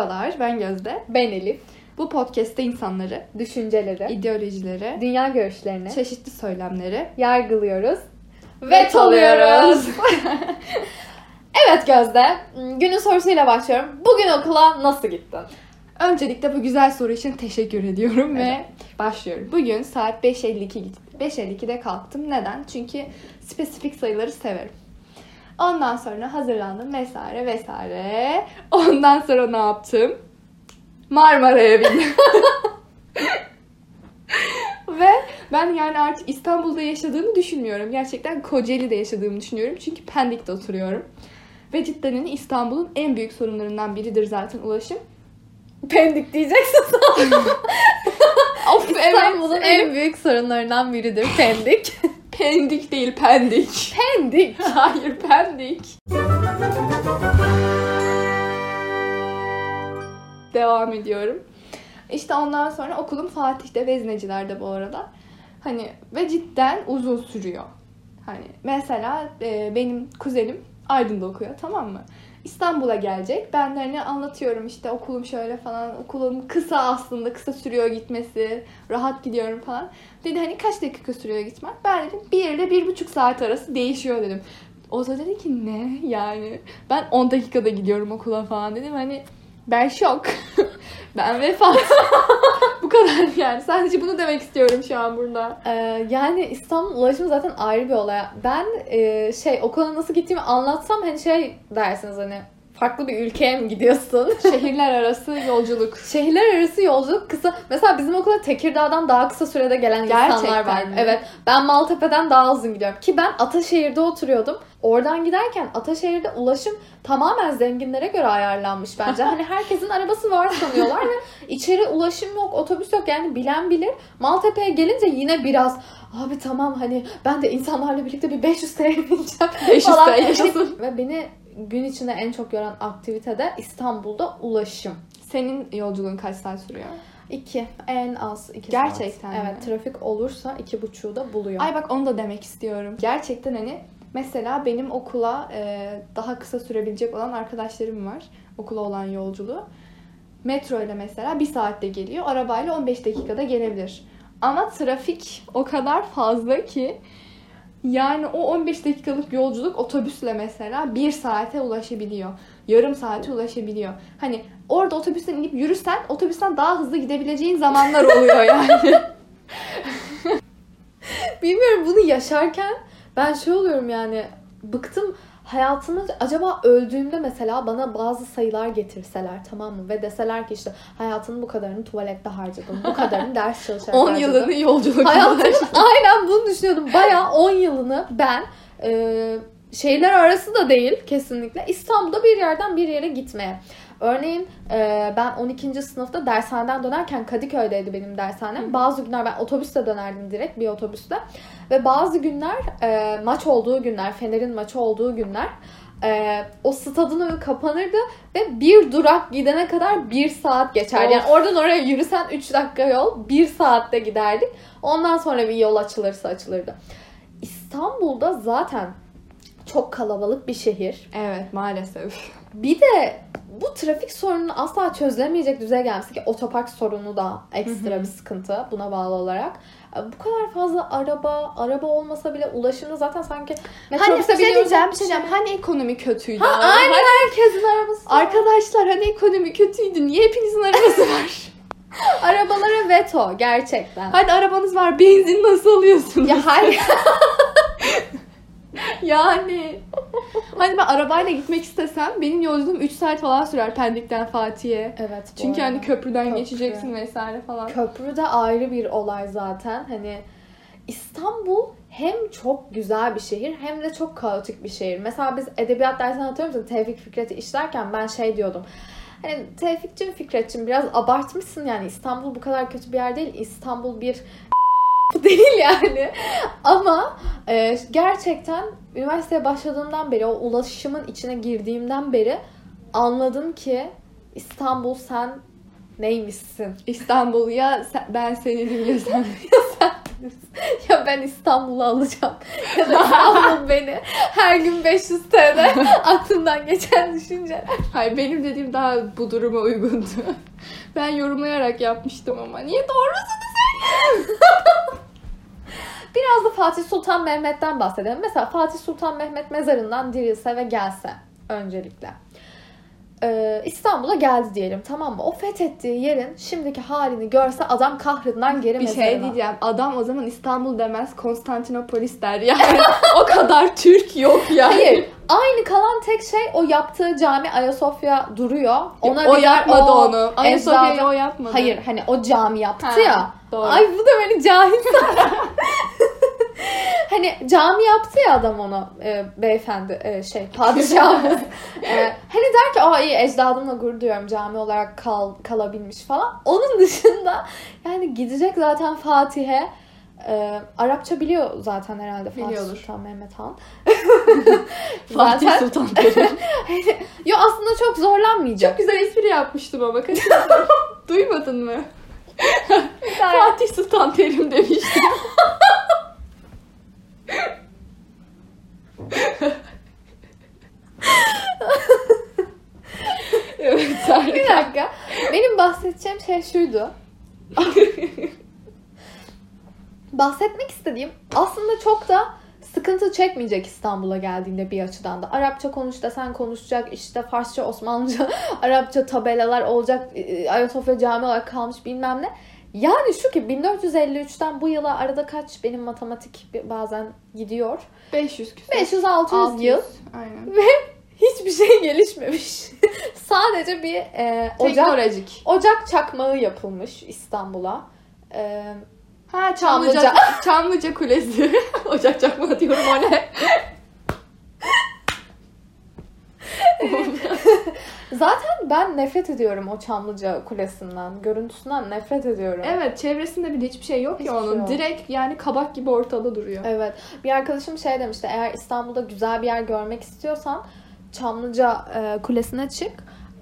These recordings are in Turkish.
Merhabalar, ben Gözde. Ben Elif. Bu podcast'te insanları, Düşünceleri, ideolojileri, dünya görüşlerini çeşitli söylemleri yargılıyoruz ve toluyoruz. evet Gözde, günün sorusuyla başlıyorum. Bugün okula nasıl gittin? Öncelikle bu güzel soru için teşekkür ediyorum Evet. ve başlıyorum. Bugün saat 5.52 gitti. 5.52'de kalktım. Neden? Çünkü spesifik sayıları severim. Ondan sonra hazırlandım vesaire vesaire. Ondan sonra ne yaptım? Marmara'ya bindim. Ve ben yani artık İstanbul'da yaşadığımı düşünmüyorum. Gerçekten Kocaeli'de yaşadığımı düşünüyorum. Çünkü Pendik'te oturuyorum. Ve cidden hani İstanbul'un en büyük sorunlarından biridir zaten ulaşım. Pendik diyeceksin. Of İstanbul'un evet. en büyük sorunlarından biridir Pendik. Pendik değil Pendik. Pendik. Hayır Pendik. Devam ediyorum. İşte ondan sonra okulum Fatih'te, Vezneciler'de bu arada. Hani ve cidden uzun sürüyor. Hani mesela e, benim kuzenim Aydın'da okuyor tamam mı? İstanbul'a gelecek. Ben de hani anlatıyorum işte okulum şöyle falan. Okulum kısa aslında. Kısa sürüyor gitmesi. Rahat gidiyorum falan. Dedi hani kaç dakika sürüyor gitmek? Ben dedim bir ile bir buçuk saat arası değişiyor dedim. O da dedi ki ne yani? Ben 10 dakikada gidiyorum okula falan dedim. Hani ben şok. ben vefat. Bu kadar yani. Sadece bunu demek istiyorum şu an burada. Ee, yani İstanbul ulaşımı zaten ayrı bir olay. Ben e, şey okula nasıl gittiğimi anlatsam hani şey dersiniz hani farklı bir ülkeye mi gidiyorsun? Şehirler arası yolculuk. Şehirler arası yolculuk kısa. Mesela bizim okula Tekirdağ'dan daha kısa sürede gelen insanlar Gerçekten var. mi? Evet. Ben Maltepe'den daha uzun gidiyorum. Ki ben Ataşehir'de oturuyordum. Oradan giderken Ataşehir'de ulaşım tamamen zenginlere göre ayarlanmış bence. Hani herkesin arabası var sanıyorlar ve içeri ulaşım yok, otobüs yok. Yani bilen bilir. Maltepe'ye gelince yine biraz abi tamam hani ben de insanlarla birlikte bir 500 TL bineceğim 500 falan. TL yaşasın. Ve beni gün içinde en çok yoran aktivite de İstanbul'da ulaşım. Senin yolculuğun kaç saat sürüyor? İki. En az iki Gerçekten saat. mi? Evet. Trafik olursa iki buçuğu da buluyor. Ay bak onu da demek istiyorum. Gerçekten hani mesela benim okula e, daha kısa sürebilecek olan arkadaşlarım var. Okula olan yolculuğu. Metro ile mesela bir saatte geliyor. Arabayla 15 dakikada gelebilir. Ama trafik o kadar fazla ki yani o 15 dakikalık yolculuk otobüsle mesela bir saate ulaşabiliyor. Yarım saate ulaşabiliyor. Hani orada otobüsten inip yürüsen otobüsten daha hızlı gidebileceğin zamanlar oluyor yani. Bilmiyorum bunu yaşarken ben şey oluyorum yani bıktım hayatımı acaba öldüğümde mesela bana bazı sayılar getirseler tamam mı ve deseler ki işte hayatının bu kadarını tuvalette harcadın bu kadarını ders çalışarak 10 harcadın. yılını yolculuk Hayatımın aynen bunu düşünüyordum. Bayağı 10 yılını ben e, şehirler arası da değil kesinlikle İstanbul'da bir yerden bir yere gitmeye. Örneğin e, ben 12. sınıfta dershaneden dönerken Kadıköy'deydi benim dershanem. Hı. Bazı günler ben otobüste dönerdim direkt bir otobüste. Ve bazı günler e, maç olduğu günler, Fener'in maçı olduğu günler e, o stadın önü kapanırdı ve bir durak gidene kadar bir saat geçerdi. Yani oradan oraya yürüsen 3 dakika yol bir saatte giderdik. Ondan sonra bir yol açılırsa açılırdı. İstanbul'da zaten çok kalabalık bir şehir. Evet maalesef. Bir de bu trafik sorununu asla çözülemeyecek düzeye gelmesi ki otopark sorunu da ekstra bir sıkıntı buna bağlı olarak. E, Bu kadar fazla araba, araba olmasa bile ulaşımda zaten sanki Hani metrobüse şey biniyoruz, diyeceğim, bir şey diyeceğim. Hani ekonomi kötüydü? Ha, aynen herkesin arabası. var. Arkadaşlar hani ekonomi kötüydü. Niye hepinizin arabası var? Arabalara veto gerçekten. Hadi arabanız var. Benzin nasıl alıyorsunuz? ya hayır. yani. Hani ben arabayla gitmek istesem benim yolculuğum 3 saat falan sürer Pendik'ten Fatih'e. evet. Çünkü hani köprüden Köprü. geçeceksin vesaire falan. Köprü de ayrı bir olay zaten. Hani İstanbul hem çok güzel bir şehir hem de çok kaotik bir şehir. Mesela biz edebiyat dersini hatırlıyor musun? Tevfik Fikret'i işlerken ben şey diyordum. Hani Tevfik'cim Fikret'cim biraz abartmışsın yani İstanbul bu kadar kötü bir yer değil. İstanbul bir değil yani. Ama e, gerçekten üniversiteye başladığımdan beri o ulaşımın içine girdiğimden beri anladım ki İstanbul sen neymişsin? İstanbul ya sen- ben seninim ya sen. Ya ben İstanbul'u alacağım. Ya da İstanbul beni. Her gün 500 TL aklımdan geçen düşünceler. Hayır benim dediğim daha bu duruma uygundu. Ben yorumlayarak yapmıştım ama. Niye doğrusunu? Biraz da Fatih Sultan Mehmet'ten bahsedelim. Mesela Fatih Sultan Mehmet mezarından dirilse ve gelse öncelikle. Ee, İstanbul'a geldi diyelim tamam mı? O fethettiği yerin şimdiki halini görse adam kahrından geri Bir mezarına. şey diyeceğim. Adam o zaman İstanbul demez Konstantinopolis der. Yani o kadar Türk yok yani. Hayır. Aynı kalan tek şey o yaptığı cami Ayasofya duruyor. Ona o yapmadı o onu. Ayasofya'yı ecdadı- o yapmadı. Hayır hani o cami yaptı Ha, ya. doğru. Ay bu da beni cahil hani cami yaptı ya adam onu e, beyefendi e, şey padişahımız. E, hani der ki aa iyi ecdadımla gurur duyuyorum cami olarak kal, kalabilmiş falan. Onun dışında yani gidecek zaten Fatih'e e, Arapça biliyor zaten herhalde Fatih Biliyordur. Sultan Mehmet Han. Fatih Zaten- Sultan. Yo aslında çok zorlanmayacak. Çok güzel espri yapmıştım ama. Duymadın mı? Fatih Sultan Terim demiştim. evet Bir dakika. Benim bahsedeceğim şey şuydu. Bahsetmek istediğim aslında çok da sıkıntı çekmeyecek İstanbul'a geldiğinde bir açıdan da. Arapça konuş desen konuşacak, işte Farsça, Osmanlıca, Arapça tabelalar olacak, e, Ayasofya Cami olarak kalmış bilmem ne. Yani şu ki 1453'ten bu yıla arada kaç benim matematik bazen gidiyor. 500 küsur. 500-600 yıl Aynen. hiçbir şey gelişmemiş. Sadece bir e, ocak Teknolojik. Ocak çakmağı yapılmış İstanbul'a. Ee, Ha Çamlıca. Çamlıca. Çamlıca Kulesi. Ocak çakma diyorum o ne? zaten ben nefret ediyorum o Çamlıca Kulesi'nden. Görüntüsünden nefret ediyorum. evet çevresinde bir de hiçbir şey yok ya Hiçbir şey onun. yok. Direkt yani kabak gibi ortada duruyor. Evet. Bir arkadaşım şey demişti. Eğer İstanbul'da güzel bir yer görmek istiyorsan Çamlıca e, Kulesi'ne çık.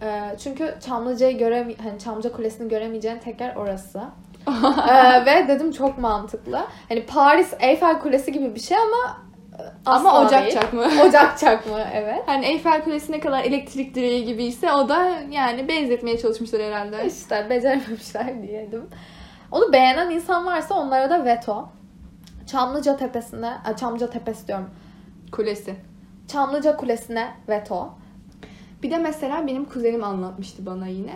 E, çünkü Çamlıca'yı göremi hani Çamlıca Kulesi'ni göremeyeceğin tek yer orası. E, ve dedim çok mantıklı. Hani Paris Eyfel Kulesi gibi bir şey ama e, Ama asla ocak değil. çakma. Ocak çakmağı evet. Hani Eyfel Kulesi ne kadar elektrik direği gibiyse o da yani benzetmeye çalışmışlar herhalde. İşte becerememişler diyelim. Onu beğenen insan varsa onlara da veto. Çamlıca Tepesi'ne, a, Çamlıca Tepesi diyorum. Kulesi. Çamlıca Kulesi'ne veto. Bir de mesela benim kuzenim anlatmıştı bana yine.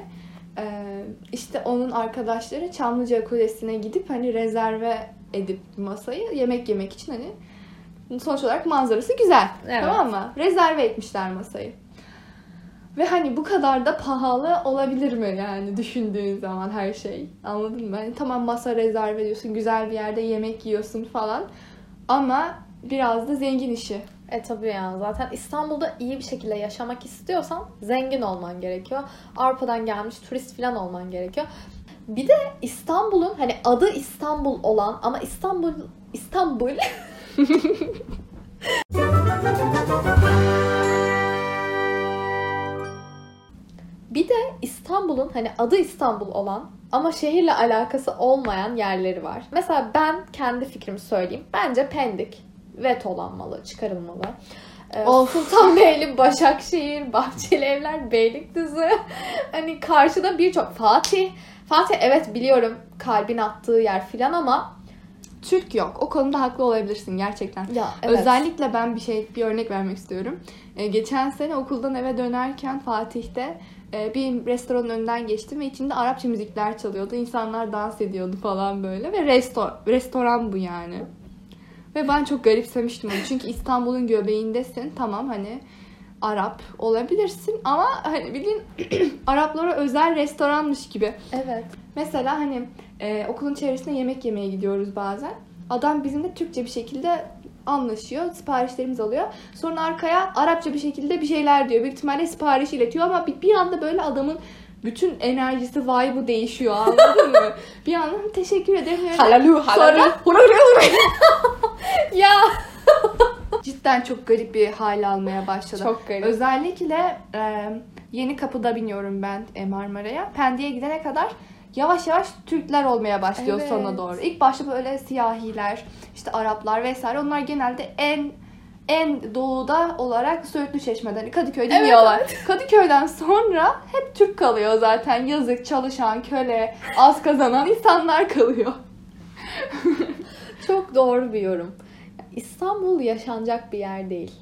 Ee, işte onun arkadaşları Çamlıca Kulesi'ne gidip hani rezerve edip masayı yemek yemek için hani sonuç olarak manzarası güzel. Evet. Tamam mı? Rezerve etmişler masayı. Ve hani bu kadar da pahalı olabilir mi yani düşündüğün zaman her şey. Anladın mı? Hani tamam masa rezerve ediyorsun, güzel bir yerde yemek yiyorsun falan. Ama biraz da zengin işi. E tabii yani zaten İstanbul'da iyi bir şekilde yaşamak istiyorsan zengin olman gerekiyor. Avrupa'dan gelmiş turist falan olman gerekiyor. Bir de İstanbul'un hani adı İstanbul olan ama İstanbul İstanbul Bir de İstanbul'un hani adı İstanbul olan ama şehirle alakası olmayan yerleri var. Mesela ben kendi fikrimi söyleyeyim. Bence Pendik vetolanmalı, çıkarılmalı. Ee, Of. Sultanbeyli, Başakşehir, Bahçeli Evler, Beylikdüzü. Hani karşıda birçok Fatih. Fatih evet biliyorum kalbin attığı yer filan ama Türk yok. O konuda haklı olabilirsin gerçekten. ya evet. Özellikle ben bir şey bir örnek vermek istiyorum. Ee, geçen sene okuldan eve dönerken Fatih'te e, bir restoranın önünden geçtim ve içinde Arapça müzikler çalıyordu. İnsanlar dans ediyordu falan böyle ve resto restoran bu yani. Ve ben çok garipsemiştim onu. Çünkü İstanbul'un göbeğindesin. Tamam hani Arap olabilirsin ama hani bildiğin Araplara özel restoranmış gibi. Evet. Mesela hani e, okulun çevresinde yemek yemeye gidiyoruz bazen. Adam bizimle Türkçe bir şekilde anlaşıyor. Siparişlerimizi alıyor. Sonra arkaya Arapça bir şekilde bir şeyler diyor. Büyük ihtimalle sipariş iletiyor ama bir, bir anda böyle adamın bütün enerjisi, vibe'ı değişiyor anladın mı? Bir anda "Hı, teşekkür ederim. öyle." Halalu Sonra ya cidden çok garip bir hal almaya başladı. çok garip. Özellikle e, yeni kapıda biniyorum ben Marmara'ya. Pendik'e gidene kadar yavaş yavaş Türkler olmaya başlıyor Evet. sonuna doğru. İlk başta böyle siyahiler, işte Araplar vesaire onlar genelde en en doğuda olarak Söğütlü Çeşme'den Kadıköy'de Evet, yiyorlar. Kadıköy'den sonra hep Türk kalıyor zaten. Yazık, çalışan, köle, az kazanan insanlar kalıyor. Çok doğru bir yorum. İstanbul yaşanacak bir yer değil.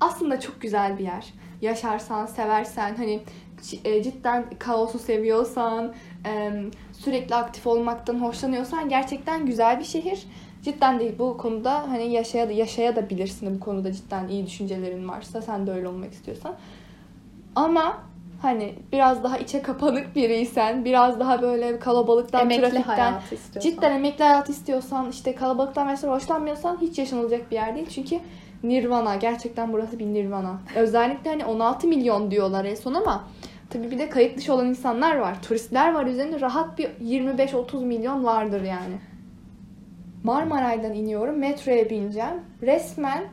Aslında çok güzel bir yer. Yaşarsan, seversen, hani e, cidden kaosu seviyorsan, sürekli aktif olmaktan hoşlanıyorsan gerçekten güzel bir şehir. Cidden değil bu konuda hani yaşaya da yaşaya da bilirsin bu konuda cidden iyi düşüncelerin varsa sen de öyle olmak istiyorsan. Ama hani biraz daha içe kapanık biriysen, biraz daha böyle kalabalıktan, Emekli trafikten, hayatı cidden emekli hayat istiyorsan, işte kalabalıktan vesaire hoşlanmıyorsan hiç yaşanılacak bir yer değil. Çünkü Nirvana. Gerçekten burası bir Nirvana. Özellikle hani 16 milyon diyorlar en son ama tabii bir de kayıt dışı olan insanlar var. Turistler var üzerinde rahat bir 25-30 milyon vardır yani. Marmaray'dan iniyorum. Metroya bineceğim. Resmen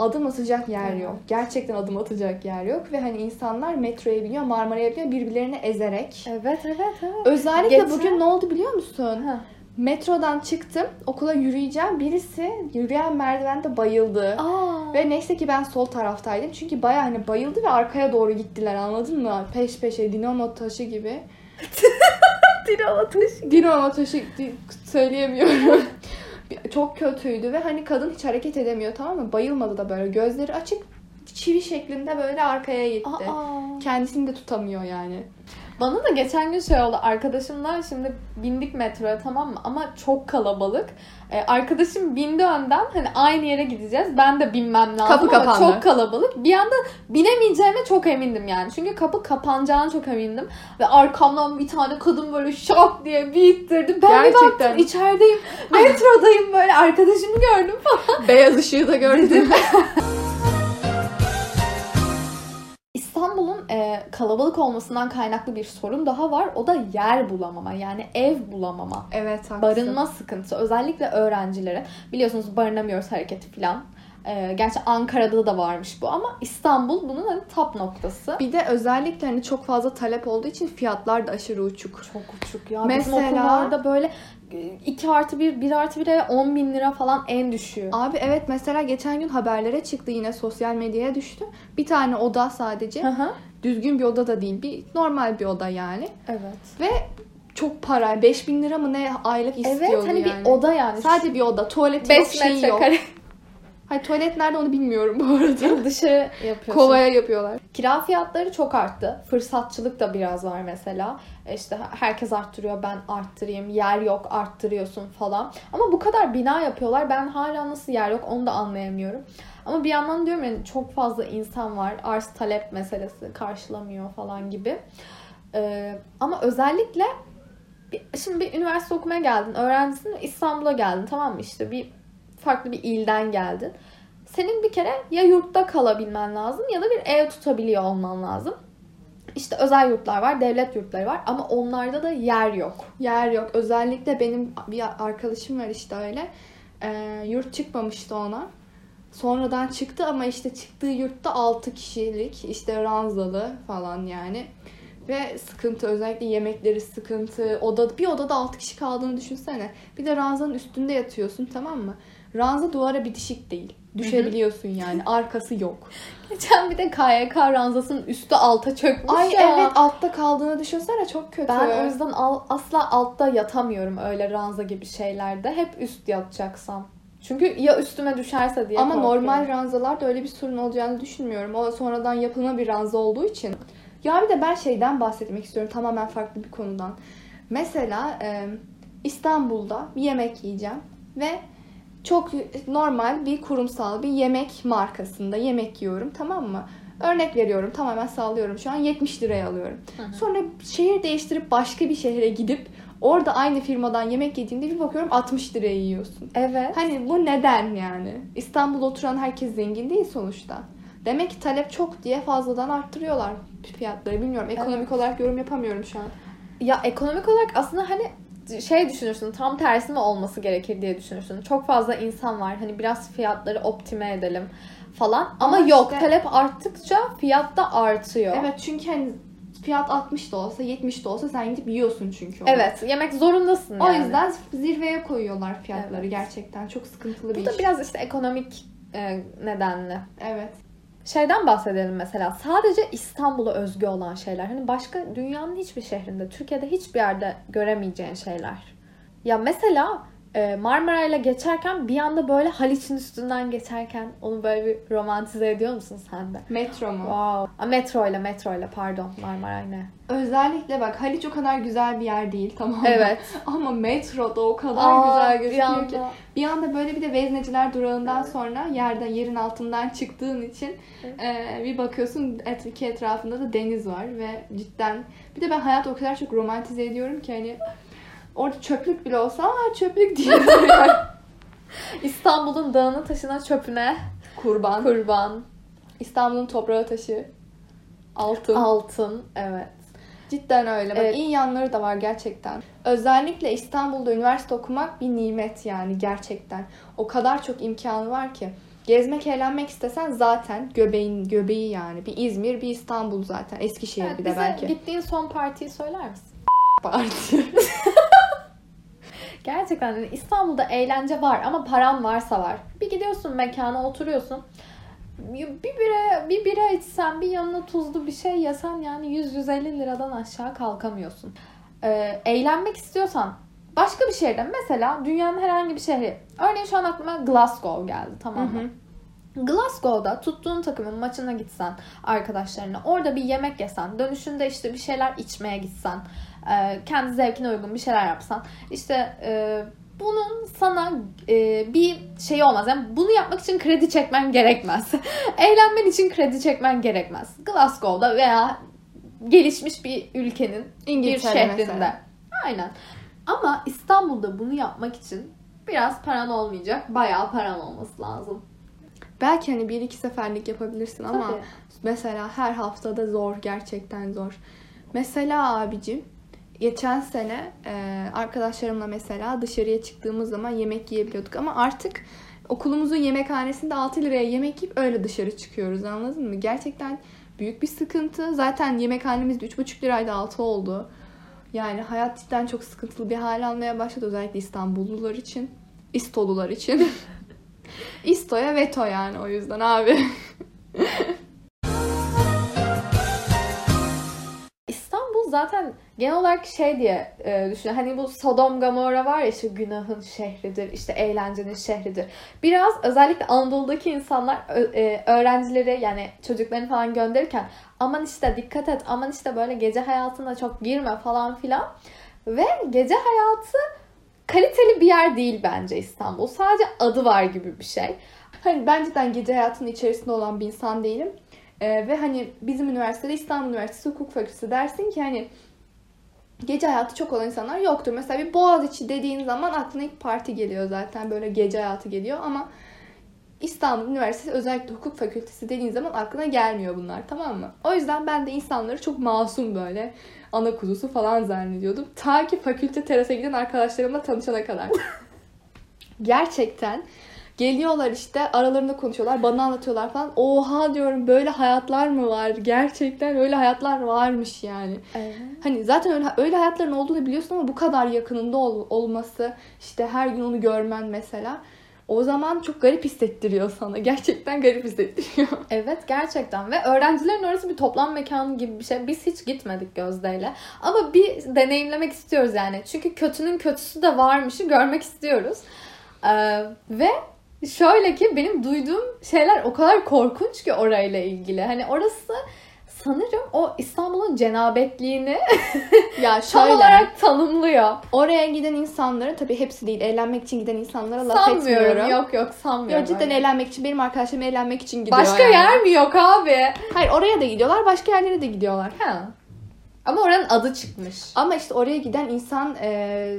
adım atacak yer yok. Gerçekten adım atacak yer yok. Ve hani insanlar metroya biniyor, Marmaray'a biniyor birbirlerini ezerek. Evet evet evet. Özellikle Geçen- bugün ne oldu biliyor musun? Ha. Metrodan çıktım. Okula yürüyeceğim. Birisi yürüyen merdivende bayıldı. Aa. Ve neyse ki ben sol taraftaydım. Çünkü baya hani bayıldı ve arkaya doğru gittiler anladın mı? Peş peşe dinamo taşı gibi. Dinamo taşı. Dinamo taşı söyleyemiyorum. Çok kötüydü ve hani kadın hiç hareket edemiyor tamam mı? Bayılmadı da böyle gözleri açık çivi şeklinde böyle arkaya gitti. Aa. Kendisini de tutamıyor yani. Bana da geçen gün şey oldu. Arkadaşımla şimdi bindik metroya tamam mı? Ama çok kalabalık. Ee, arkadaşım bindi önden. Hani aynı yere gideceğiz. Ben de binmem lazım Kapı ama kapandı. çok kalabalık. Bir anda binemeyeceğime çok emindim yani. Çünkü kapı kapanacağına çok emindim. Ve arkamdan bir tane kadın böyle şak diye bir ittirdi. Ben bir Gerçekten. baktım içerideyim. Metrodayım böyle. Arkadaşımı gördüm falan. Beyaz ışığı da gördüm. e, kalabalık olmasından kaynaklı bir sorun daha var. O da yer bulamama. Yani ev bulamama. evet haklısın. Barınma sıkıntısı. Özellikle öğrencilere. Biliyorsunuz barınamıyoruz hareketi falan. Ee, gerçi Ankara'da da varmış bu ama İstanbul bunun hani top noktası. Bir de özellikle hani çok fazla talep olduğu için fiyatlar da aşırı uçuk. Çok uçuk ya. Bizim Mesela- okullarda böyle 2 artı 1, 1 artı 1'e 10 bin lira falan en düşüğü. Abi evet mesela geçen gün haberlere çıktı yine sosyal medyaya düştü. Bir tane oda sadece. Hı hı. Düzgün bir oda da değil. Bir normal bir oda yani. Evet. Ve çok para. 5000 lira mı ne aylık istiyordu Evet hani yani. bir oda yani. Sadece bir oda. Tuvalet yok, 5 şey yok. Hayır tuvalet nerede onu bilmiyorum bu arada. dışarı yapıyorsun. Kovaya yapıyorlar. Kira fiyatları çok arttı. Fırsatçılık da biraz var mesela. E İşte herkes arttırıyor ben arttırayım. Yer yok arttırıyorsun falan. Ama bu kadar bina yapıyorlar. Ben hala nasıl yer yok onu da anlayamıyorum. Ama bir yandan diyorum yani çok fazla insan var. Arz talep meselesi karşılamıyor falan gibi. Ee, ama özellikle şimdi bir üniversite okumaya geldin. Öğrencisin İstanbul'a geldin tamam mı? İşte bir farklı bir ilden geldin. Senin bir kere ya yurtta kalabilmen lazım ya da bir ev tutabiliyor olman lazım. İşte özel yurtlar var, devlet yurtları var ama onlarda da yer yok. Yer yok. Özellikle benim bir arkadaşım var işte öyle. Ee, yurt çıkmamıştı ona. Sonradan çıktı ama işte çıktığı yurtta 6 kişilik işte ranzalı falan yani. Ve sıkıntı özellikle yemekleri sıkıntı. Oda, bir odada 6 kişi kaldığını düşünsene. Bir de ranzanın üstünde yatıyorsun tamam mı? Ranza duvara bitişik değil. Düşebiliyorsun yani. Arkası yok. Geçen bir de KYK ranzasının üstü alta çökmüş Ay ya. evet altta kaldığını düşünsene çok kötü. Ben o yüzden al- asla altta yatamıyorum öyle ranza gibi şeylerde. Hep üst yatacaksam. Çünkü ya üstüme düşerse diye Ama korkuyorum. normal ranzalarda öyle bir sorun olacağını düşünmüyorum. O sonradan yapılma bir ranza olduğu için. Ya bir de ben şeyden bahsetmek istiyorum tamamen farklı bir konudan. Mesela e, İstanbul'da bir yemek yiyeceğim ve çok normal bir kurumsal bir yemek markasında yemek yiyorum tamam mı? Örnek veriyorum tamamen sallıyorum şu an 70 liraya alıyorum. Hı hı. Sonra şehir değiştirip başka bir şehre gidip orada aynı firmadan yemek yediğimde bir bakıyorum 60 liraya yiyorsun. Evet. Hani bu neden yani? İstanbul'da oturan herkes zengin değil sonuçta. Demek ki talep çok diye fazladan arttırıyorlar fiyatları. Bilmiyorum. Ekonomik olarak yorum yapamıyorum şu an. Ya ekonomik olarak aslında hani şey düşünürsün tam tersi mi olması gerekir diye düşünürsün. Çok fazla insan var hani biraz fiyatları optime edelim falan. Ama, Ama yok işte- talep arttıkça fiyat da artıyor. Evet çünkü hani fiyat 60 da olsa 70 de olsa sen gidip yiyorsun çünkü onu. Evet, yemek zorundasın O yani. yüzden zirveye koyuyorlar fiyatları Evet. gerçekten. Çok sıkıntılı bir Bu da iş. biraz işte ekonomik e, nedenle. Evet. Şeyden bahsedelim mesela. Sadece İstanbul'a özgü olan şeyler. Hani başka dünyanın hiçbir şehrinde, Türkiye'de hiçbir yerde göremeyeceğin şeyler. Ya mesela Marmara ile geçerken bir anda böyle Haliç'in üstünden geçerken onu böyle bir romantize ediyor musun sen de? Metro mu? Wow. A, metro ile metro ile pardon Marmara ne? Özellikle bak Haliç o kadar güzel bir yer değil tamam mı? Evet. Ama metroda o kadar Aa, güzel bir gözüküyor ki. anda. Bir anda böyle bir de vezneciler durağından sonra yerden yerin altından çıktığın için e, bir bakıyorsun et, iki etrafında da deniz var ve cidden bir de ben hayatı o kadar çok romantize ediyorum ki hani orada çöplük bile olsa aa çöplük diye yani. İstanbul'un dağına taşına çöpüne kurban. kurban, İstanbul'un toprağı taşı. Altın. altın evet. Cidden öyle. Bak Evet. iyi yanları da var gerçekten. Özellikle İstanbul'da üniversite okumak bir nimet yani gerçekten. O kadar çok imkanı var ki. Gezmek, eğlenmek istesen zaten göbeğin göbeği yani. Bir İzmir, bir İstanbul zaten. Eskişehir Evet, bir de bize belki. gittiğin son partiyi söyler misin? Parti. Gerçekten hani İstanbul'da eğlence var ama paran varsa var. Bir gidiyorsun mekana oturuyorsun. Bir bira, bir bira içsen, bir yanına tuzlu bir şey yesen yani 100-150 liradan aşağı kalkamıyorsun. Ee, eğlenmek istiyorsan başka bir şehirde mesela dünyanın herhangi bir şehri. Örneğin şu an aklıma Glasgow geldi tamam mı? Hı hı. Glasgow'da tuttuğun takımın maçına gitsen arkadaşlarına orada bir yemek yesen dönüşünde işte bir şeyler içmeye gitsen e, kendi zevkine uygun bir şeyler yapsan işte e, bunun sana e, bir şey olmaz. Yani bunu yapmak için kredi çekmen gerekmez. Eğlenmen için kredi çekmen gerekmez. Glasgow'da veya gelişmiş bir ülkenin bir İngiltere şehrinde. mesela. Aynen. Ama İstanbul'da bunu yapmak için biraz paran olmayacak. Bayağı paran olması lazım. Belki hani bir iki seferlik yapabilirsin ama Tabii. mesela her haftada zor. Gerçekten zor. Mesela abicim geçen sene e, arkadaşlarımla mesela dışarıya çıktığımız zaman yemek yiyebiliyorduk ama artık okulumuzun yemekhanesinde 6 liraya yemek yiyip öyle dışarı çıkıyoruz anladın mı? Gerçekten büyük bir sıkıntı. Zaten yemekhanemiz de 3,5 liraydı 6 oldu. Yani hayat cidden çok sıkıntılı bir hal almaya başladı özellikle İstanbullular için. İstolular için. İsto'ya veto yani o yüzden abi. zaten genel olarak şey diye e, düşünüyor. Hani bu Sodom Gomorra var ya işte günahın şehridir, işte eğlencenin şehridir. Biraz özellikle Anadolu'daki insanlar e, öğrencileri yani çocuklarını falan gönderirken aman işte dikkat et, aman işte böyle gece hayatına çok girme falan filan. Ve gece hayatı kaliteli bir yer değil bence İstanbul. Sadece adı var gibi bir şey. Hani ben cidden gece hayatının içerisinde olan bir insan değilim. Ee, ve hani bizim üniversitede İstanbul Üniversitesi Hukuk Fakültesi dersin ki hani gece hayatı çok olan insanlar yoktur. Mesela bir Boğaziçi dediğin zaman aklına ilk parti geliyor zaten. Böyle gece hayatı geliyor ama İstanbul Üniversitesi özellikle hukuk fakültesi dediğin zaman aklına gelmiyor bunlar tamam mı? O yüzden ben de insanları çok masum böyle ana kuzusu falan zannediyordum. Ta ki fakülte terasa giden arkadaşlarımla tanışana kadar. Gerçekten geliyorlar işte aralarında konuşuyorlar bana anlatıyorlar falan. Oha diyorum böyle hayatlar mı var? Gerçekten öyle hayatlar varmış yani. Hani zaten öyle, öyle hayatların olduğunu biliyorsun ama bu kadar yakınında ol- olması işte her gün onu görmen mesela o zaman çok garip hissettiriyor sana. Gerçekten garip hissettiriyor. Evet gerçekten ve öğrencilerin orası bir toplam mekanı gibi bir şey. Biz hiç gitmedik Gözde'yle. Ama bir deneyimlemek istiyoruz yani. Çünkü kötünün kötüsü de varmışı görmek istiyoruz. Ee, ve şöyle ki benim duyduğum şeyler o kadar korkunç ki orayla ilgili. Hani orası sanırım o İstanbul'un cenabetliğini ya tam şöyle olarak tanımlıyor. oraya giden insanların tabii hepsi değil eğlenmek için giden insanlara laf Sanmıyorum. etmiyorum. Yok yok sanmıyorum. Yok cidden öyle. eğlenmek için benim arkadaşlarım eğlenmek için gidiyor Başka yani. yer mi yok abi? Hayır oraya da gidiyorlar başka yerlere de gidiyorlar. Ha. Ama oranın adı çıkmış. Ama işte oraya giden insan e,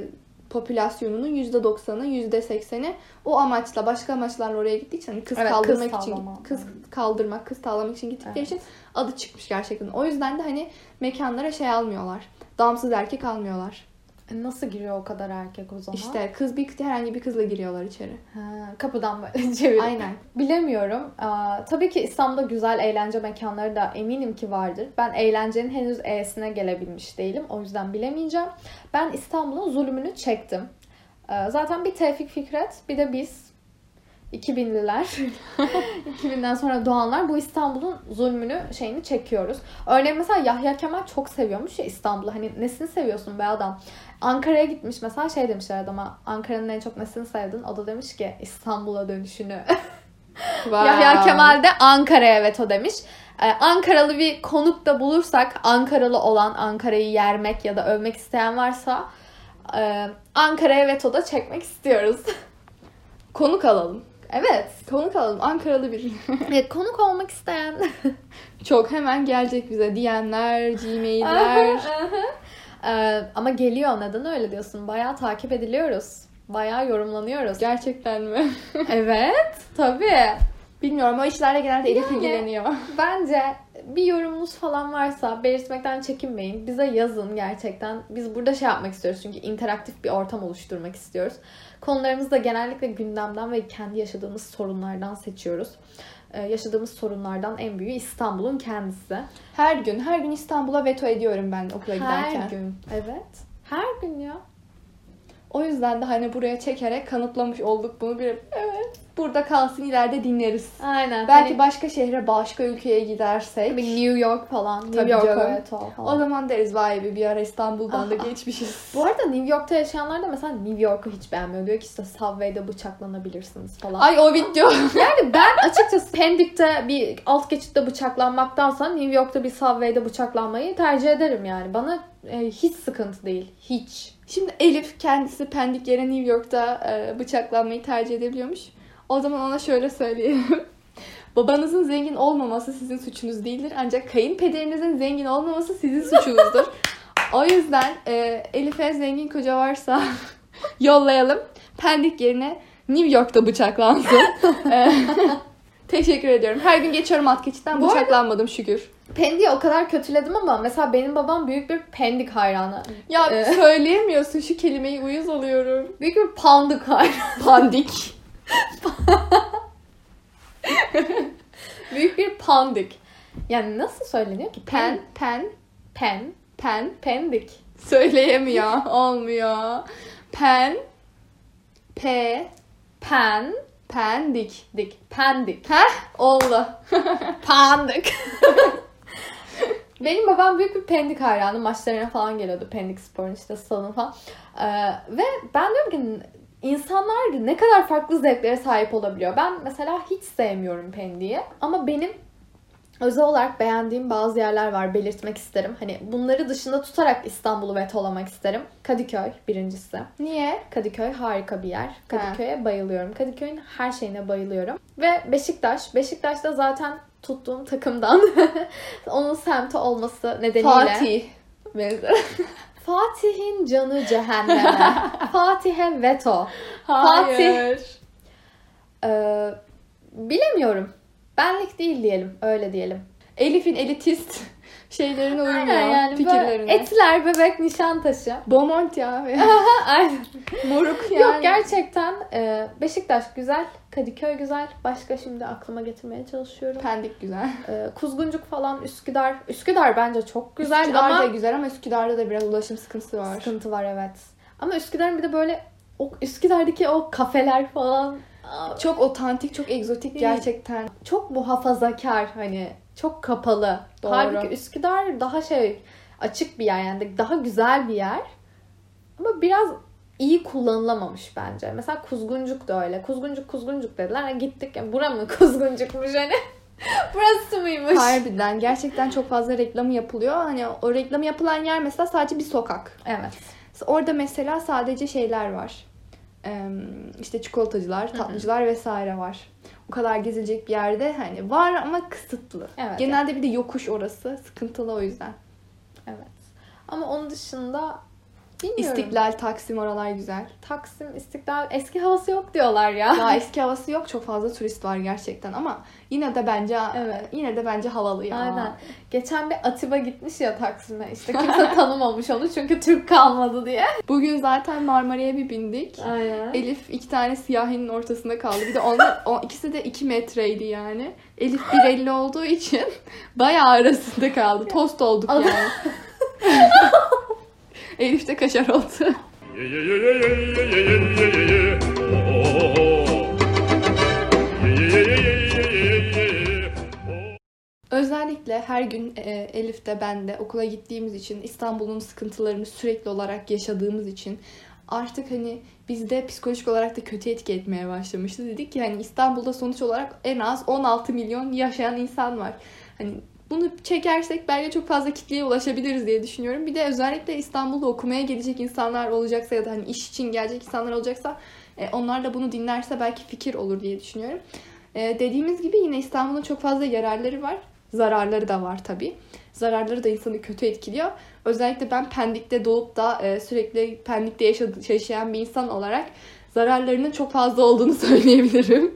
popülasyonunun %90'ı, %80'i o amaçla, başka amaçlarla oraya gittiği için hani kız Evet, kaldırmak kız için, tavlama. kız kaldırmak, kız tavlamak için gittikleri Evet. için adı çıkmış gerçekten. O yüzden de hani mekanlara şey almıyorlar. Damsız erkek almıyorlar. E, Nasıl giriyor o kadar erkek o zaman? İşte kız bir herhangi bir kızla giriyorlar içeri. Ha, kapıdan böyle çeviriyor. Aynen. Bilemiyorum. Aa, tabii ki İstanbul'da güzel eğlence mekanları da eminim ki vardır. Ben eğlencenin henüz E'sine gelebilmiş değilim. O yüzden bilemeyeceğim. Ben İstanbul'un zulmünü çektim. Ee, zaten bir Tevfik Fikret bir de biz 2000'liler 2000'den sonra doğanlar bu İstanbul'un zulmünü şeyini çekiyoruz. Örneğin mesela Yahya Kemal çok seviyormuş ya İstanbul'u. Hani nesini seviyorsun be adam? Ankara'ya gitmiş mesela şey demişler adama Ankara'nın en çok nesini sevdin? O da demiş ki İstanbul'a dönüşünü. Yahya Kemal de Ankara'ya veto demiş. Ee, Ankaralı bir konuk da bulursak Ankaralı olan Ankara'yı yermek ya da övmek isteyen varsa e, Ankara'ya veto da çekmek istiyoruz. Konuk alalım. Evet. Konuk alalım. Ankaralı biri. E, konuk olmak isteyen. Çok hemen gelecek bize DM'ler, Gmail'ler. Ee, ama geliyor neden öyle diyorsun? Bayağı takip ediliyoruz. Bayağı yorumlanıyoruz. Gerçekten mi? evet. Tabii. Bilmiyorum. O işlerle genelde Elif Yani. ilgileniyor. Bence bir yorumunuz falan varsa belirtmekten çekinmeyin. Bize yazın gerçekten. Biz burada şey yapmak istiyoruz çünkü interaktif bir ortam oluşturmak istiyoruz. Konularımızı da genellikle gündemden ve kendi yaşadığımız sorunlardan seçiyoruz. Ee, yaşadığımız sorunlardan en büyüğü İstanbul'un kendisi. Her gün, her gün İstanbul'a veto ediyorum ben okula giderken. Her gün. Evet. Her gün ya. O yüzden de hani buraya çekerek kanıtlamış olduk bunu. Bir, evet. Burada kalsın ileride dinleriz. Aynen. Belki Hani başka şehre, başka ülkeye gidersek. Tabii New York falan. New Tabii York canım. evet o O falan. zaman deriz vay be bir ara İstanbul'dan da Aha. geçmişiz. Bu arada New York'ta yaşayanlar da mesela New York'u hiç beğenmiyor. Diyor ki işte Subway'de bıçaklanabilirsiniz falan. Ay o video. Yani ben açıkçası Pendik'te bir alt geçitte bıçaklanmaktansa New York'ta bir Subway'de bıçaklanmayı tercih ederim yani. Bana e, hiç sıkıntı değil. Hiç. Şimdi Elif kendisi Pendik yere New York'ta e, bıçaklanmayı tercih edebiliyormuş. O zaman ona şöyle söyleyelim. Babanızın zengin olmaması sizin suçunuz değildir. Ancak kayınpederinizin zengin olmaması sizin suçunuzdur. o yüzden e, Elif'e zengin koca varsa yollayalım. Pendik yerine New York'ta bıçaklansın. E, Teşekkür ediyorum. Her gün geçiyorum alt geçitten bıçaklanmadım şükür. Pendik'i o kadar kötüledim ama mesela benim babam büyük bir Pendik hayranı. Ya Ee? söyleyemiyorsun şu kelimeyi uyuz oluyorum. Büyük bir Pandik hayranı. Pandik. büyük bir Pandik. Yani nasıl söyleniyor ki? Pen, pen, Pen. pen. Pendik. Söyleyemiyor. Olmuyor. Pen, P, Pen. pendik. Dik. Pendik. Heh, oldu. Pandik. Benim babam büyük bir Pendik hayranı. Maçlarına falan geliyordu. Pendik Spor'un işte salonu falan. Ee, ve ben diyorum ki insanlar ne kadar farklı zevklere sahip olabiliyor. Ben mesela hiç sevmiyorum Pendik'i. Ama benim özel olarak beğendiğim bazı yerler var. Belirtmek isterim. Hani bunları dışında tutarak İstanbul'u vetolamak isterim. Kadıköy birincisi. Niye? Kadıköy harika bir yer. Kadıköy'e bayılıyorum. Kadıköy'ün her şeyine bayılıyorum. Ve Beşiktaş. Beşiktaş'ta zaten tuttuğum takımdan onun semti olması nedeniyle. Fatih. Benzer. Fatih'in canı cehenneme. Fatih'e veto. Hayır. Ee, bilemiyorum. Benlik değil diyelim. Öyle diyelim. Elif'in elitist şeylerine uymuyor. Aynen yani fikirlerine. etler, bebek, nişantaşı. Beaumont ya. Aynen. Moruk yani. Yok gerçekten e, Beşiktaş güzel, Kadıköy güzel. Başka şimdi aklıma getirmeye çalışıyorum. Pendik güzel. Ee, Kuzguncuk falan Üsküdar. Üsküdar bence çok güzel Üsküdar ama da güzel ama Üsküdar'da da biraz ulaşım sıkıntısı var. sıkıntı var evet. Ama Üsküdar'ın bir de böyle o Üsküdar'daki o kafeler falan Çok otantik, çok egzotik gerçekten. çok muhafazakar hani çok kapalı. Doğru. Halbuki Üsküdar daha şey açık bir yer yani daha güzel bir yer. Ama biraz iyi kullanılamamış bence. Mesela Kuzguncuk da öyle. Kuzguncuk Kuzguncuk dediler. Ha, gittik. Yani bura mı Kuzguncukmuş hani? Burası mıymış? Harbiden gerçekten çok fazla reklamı yapılıyor. Hani o reklamı yapılan yer mesela sadece bir sokak. Evet. Orada mesela sadece şeyler var. Ee, işte çikolatacılar, tatlıcılar vesaire var. O kadar gezilecek bir yerde hani var ama kısıtlı. Evet. Genelde bir de yokuş orası. Sıkıntılı o yüzden. Evet. Ama onun dışında Bilmiyorum. İstiklal, Taksim oralar güzel. Taksim, İstiklal eski havası yok diyorlar ya. Daha eski havası yok. Çok fazla turist var gerçekten ama yine de bence Evet. yine de bence havalı ya. Aynen. Geçen bir Atiba gitmiş ya Taksim'e. İşte kimse tanımamış onu çünkü Türk kalmadı diye. Bugün zaten Marmara'ya bir bindik. Aynen. Elif iki tane siyahinin ortasında kaldı. Bir de onlar o ikisi de 2 metreydi yani. Elif 1.50 olduğu için bayağı arasında kaldı. Tost olduk yani. Elif de kaşar oldu. Özellikle her gün e, Elif de ben de okula gittiğimiz için İstanbul'un sıkıntılarını sürekli olarak yaşadığımız için artık hani bizde psikolojik olarak da kötü etki etmeye başlamıştı. Dedik ki hani İstanbul'da sonuç olarak en az 16 milyon yaşayan insan var. Hani bunu çekersek belki çok fazla kitleye ulaşabiliriz diye düşünüyorum. Bir de özellikle İstanbul'da okumaya gelecek insanlar olacaksa ya da hani iş için gelecek insanlar olacaksa e, onlar da bunu dinlerse belki fikir olur diye düşünüyorum. E, dediğimiz gibi yine İstanbul'un çok fazla yararları var. Zararları da var tabii. Zararları da insanı kötü etkiliyor. Özellikle ben Pendik'te doğup da e, sürekli Pendik'te yaşayan bir insan olarak zararlarının çok fazla olduğunu söyleyebilirim.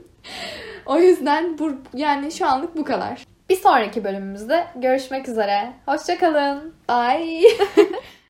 o yüzden bu yani şu anlık bu kadar. Bir sonraki bölümümüzde görüşmek üzere. Hoşçakalın. Bye.